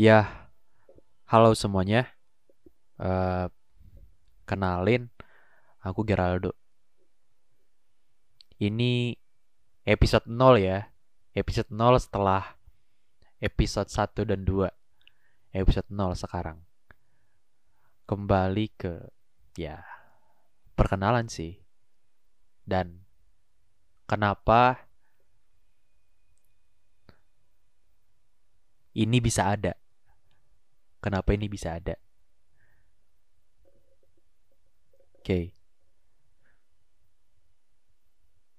Ya, halo semuanya. Eh, kenalin, aku Geraldo. Ini episode 0 ya. Episode 0 setelah episode 1 dan 2. Episode 0 sekarang. Kembali ke ya perkenalan sih. Dan kenapa ini bisa ada? Kenapa ini bisa ada? Oke.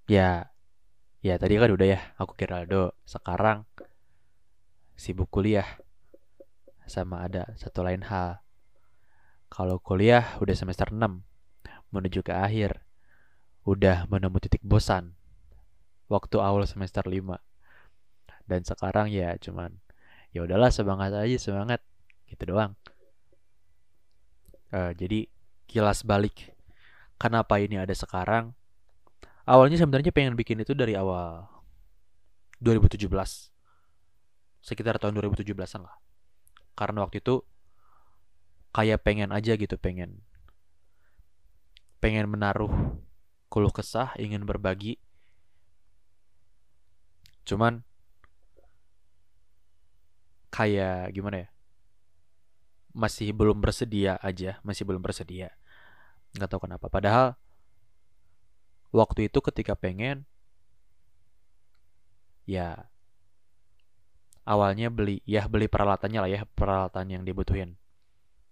Ya, ya tadi kan udah ya, aku Geraldo. Sekarang sibuk kuliah sama ada satu lain hal. Kalau kuliah udah semester 6 menuju ke akhir. Udah menemu titik bosan waktu awal semester 5. Dan sekarang ya cuman ya udahlah semangat aja semangat gitu doang. Uh, jadi kilas balik. Kenapa ini ada sekarang? Awalnya sebenarnya pengen bikin itu dari awal 2017 sekitar tahun 2017an lah. Karena waktu itu kayak pengen aja gitu pengen pengen menaruh keluh kesah ingin berbagi. Cuman kayak gimana ya masih belum bersedia aja masih belum bersedia. Nggak tahu kenapa. Padahal waktu itu ketika pengen ya awalnya beli ya beli peralatannya lah ya peralatan yang dibutuhin.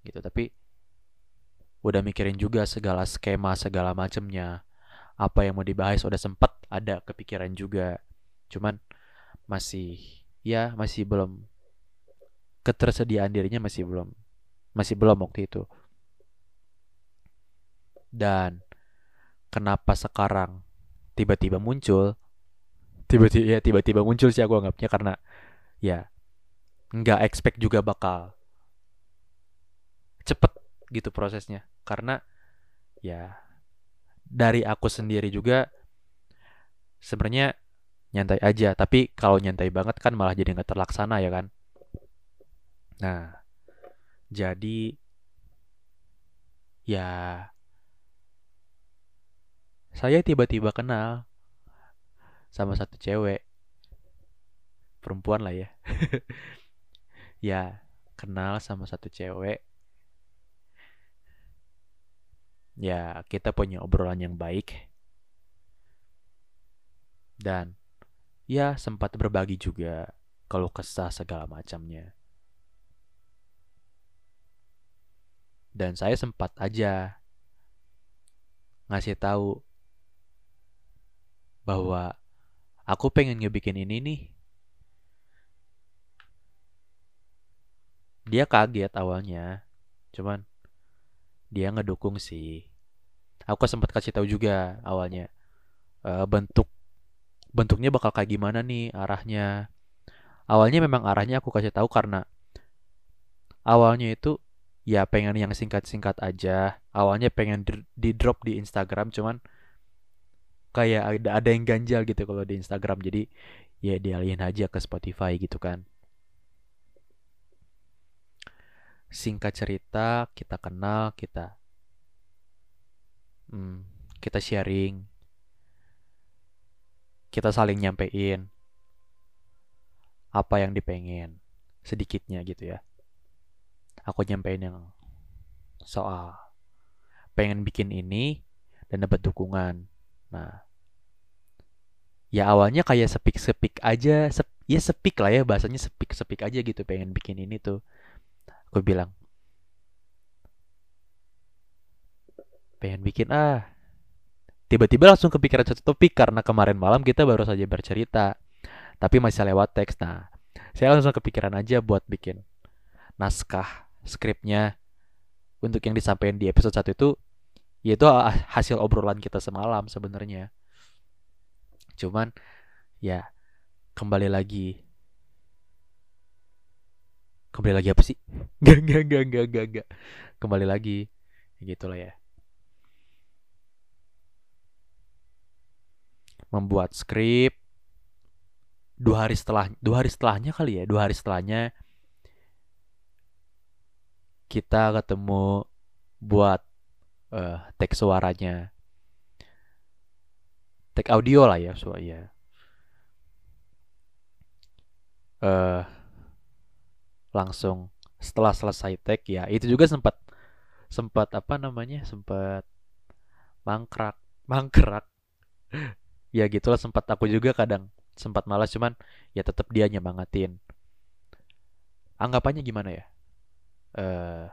Gitu. Tapi udah mikirin juga segala skema segala macemnya. Apa yang mau dibahas udah sempet ada kepikiran juga. Cuman masih ya masih belum ketersediaan dirinya masih belum masih belum waktu itu. Dan kenapa sekarang tiba-tiba muncul? Tiba-tiba ya tiba-tiba muncul sih aku anggapnya karena ya nggak expect juga bakal cepet gitu prosesnya. Karena ya dari aku sendiri juga sebenarnya nyantai aja. Tapi kalau nyantai banget kan malah jadi nggak terlaksana ya kan? Nah jadi ya saya tiba-tiba kenal sama satu cewek. Perempuan lah ya. Ya kenal sama satu cewek. Ya kita punya obrolan yang baik. Dan ya sempat berbagi juga kalau kesah segala macamnya dan saya sempat aja ngasih tahu bahwa aku pengen ngebikin ini nih. Dia kaget awalnya, cuman dia ngedukung sih. Aku sempat kasih tahu juga awalnya uh, bentuk bentuknya bakal kayak gimana nih arahnya. Awalnya memang arahnya aku kasih tahu karena awalnya itu ya pengen yang singkat-singkat aja. Awalnya pengen di drop di Instagram cuman kayak ada ada yang ganjal gitu kalau di Instagram. Jadi ya dialihin aja ke Spotify gitu kan. Singkat cerita kita kenal kita hmm, kita sharing. Kita saling nyampein apa yang dipengen sedikitnya gitu ya aku nyampein yang soal pengen bikin ini dan dapat dukungan Nah, ya awalnya kayak sepik-sepik aja, sep, ya sepik lah ya bahasanya sepik-sepik aja gitu pengen bikin ini tuh. Aku bilang, pengen bikin ah. Tiba-tiba langsung kepikiran satu topik karena kemarin malam kita baru saja bercerita, tapi masih lewat teks. Nah, saya langsung kepikiran aja buat bikin naskah skripnya untuk yang disampaikan di episode 1 itu ya itu hasil obrolan kita semalam sebenarnya. Cuman ya kembali lagi. Kembali lagi apa sih? Gak gak gak gak gak gak kembali lagi. Gitulah ya. Membuat skrip dua hari setelah dua hari setelahnya kali ya? Dua hari setelahnya kita ketemu buat uh, suaranya. Tag audio lah ya so ya uh, langsung setelah selesai tag ya itu juga sempat sempat apa namanya sempat mangkrak mangkrak. Ya gitulah sempat aku juga kadang sempat malas cuman ya tetap dia nyemangatin. Anggapannya gimana ya uh,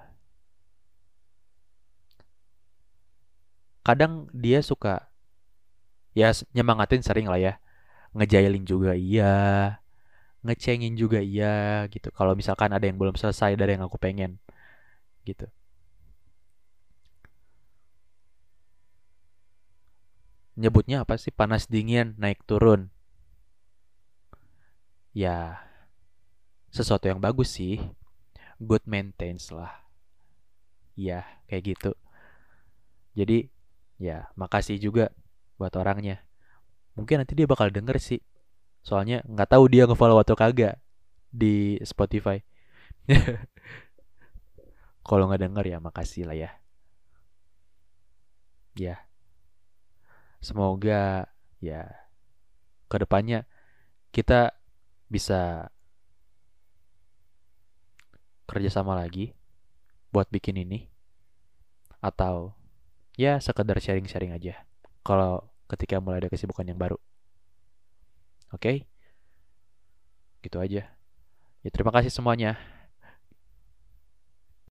kadang dia suka ya nyemangatin sering lah ya. Ngejailin juga iya ngecengin juga iya gitu. Kalau misalkan ada yang belum selesai dari yang aku pengen gitu. Nyebutnya apa sih? Panas dingin naik turun. Ya sesuatu yang bagus sih good maintenance lah ya kayak gitu jadi ya makasih juga buat orangnya. Mungkin nanti dia bakal denger sih. Soalnya nggak tahu dia ngefollow atau kagak di Spotify. Kalau nggak denger ya makasih lah ya. Ya. Semoga ya ke depannya kita bisa kerjasama lagi buat bikin ini atau ya sekedar sharing-sharing aja kalau ketika mulai ada kesibukan yang baru. Oke? Okay? Gitu aja. Ya terima kasih semuanya.